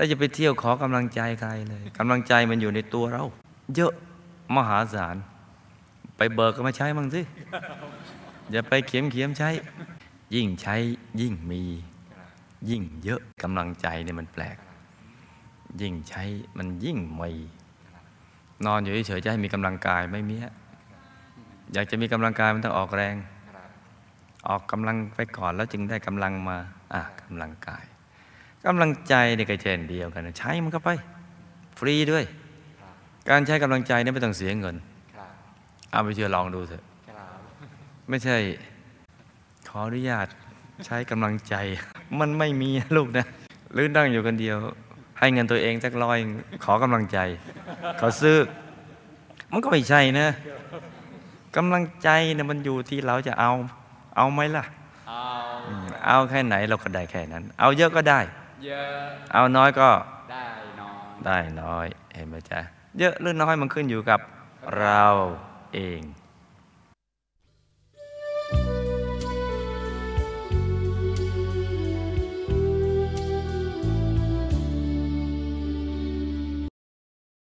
แล้วจะไปเที่ยวขอกำลังใจใครเลยกำลังใจมันอยู่ในตัวเรา เยอะมหาศาล ไปเบิกก็มาใช้มั่งสิอย่าไปเขียมเขียมใช้ ยิ่งใช้ยิ่งมี ยิ่งเยอะกำลังใจเนี่ยมันแปลก ยิ่งใช้มันยิ่งมีนอนอยู่เฉยๆจะให้มีกำลังกายไม่มีฮะอยากจะมีกำลังกายมันต้องออกแรง ออกกำลังไปก่อนแล้วจึงได้กำลังมา อะกำลังกาย กำลังใจเนี่ยก็เช่นเดียวกันนะใช้มันเข้าไป ฟรีด้วย การใช้กำลังใจเนี่ยไม่ต้องเสียเงินครับเอาไปเชื่อลองดูเถอะครับไม่ใช่ ขออนุญาตใช้กำลังใจ มันไม่มีนะลูกนะหรือนั่งอยู่คนเดียว ให้เงินตัวเองสักร้อยขอกำลังใจ ขอซื้อ มันก็ไม่ใช่นะกำลังใจเนี่ยมันอยู่ที่เราจะเอา เอาไหมล่ะ เอาอืมเอาแค่ไหนเราก็ได้แค่นั้น เอาเยอะก็ได้ เยอะเอาน้อยก็ได้น้อยได้น้อยเห็นไหมจ๊ะเยอะหรือน้อยมันขึ้นอยู่กับเราเอง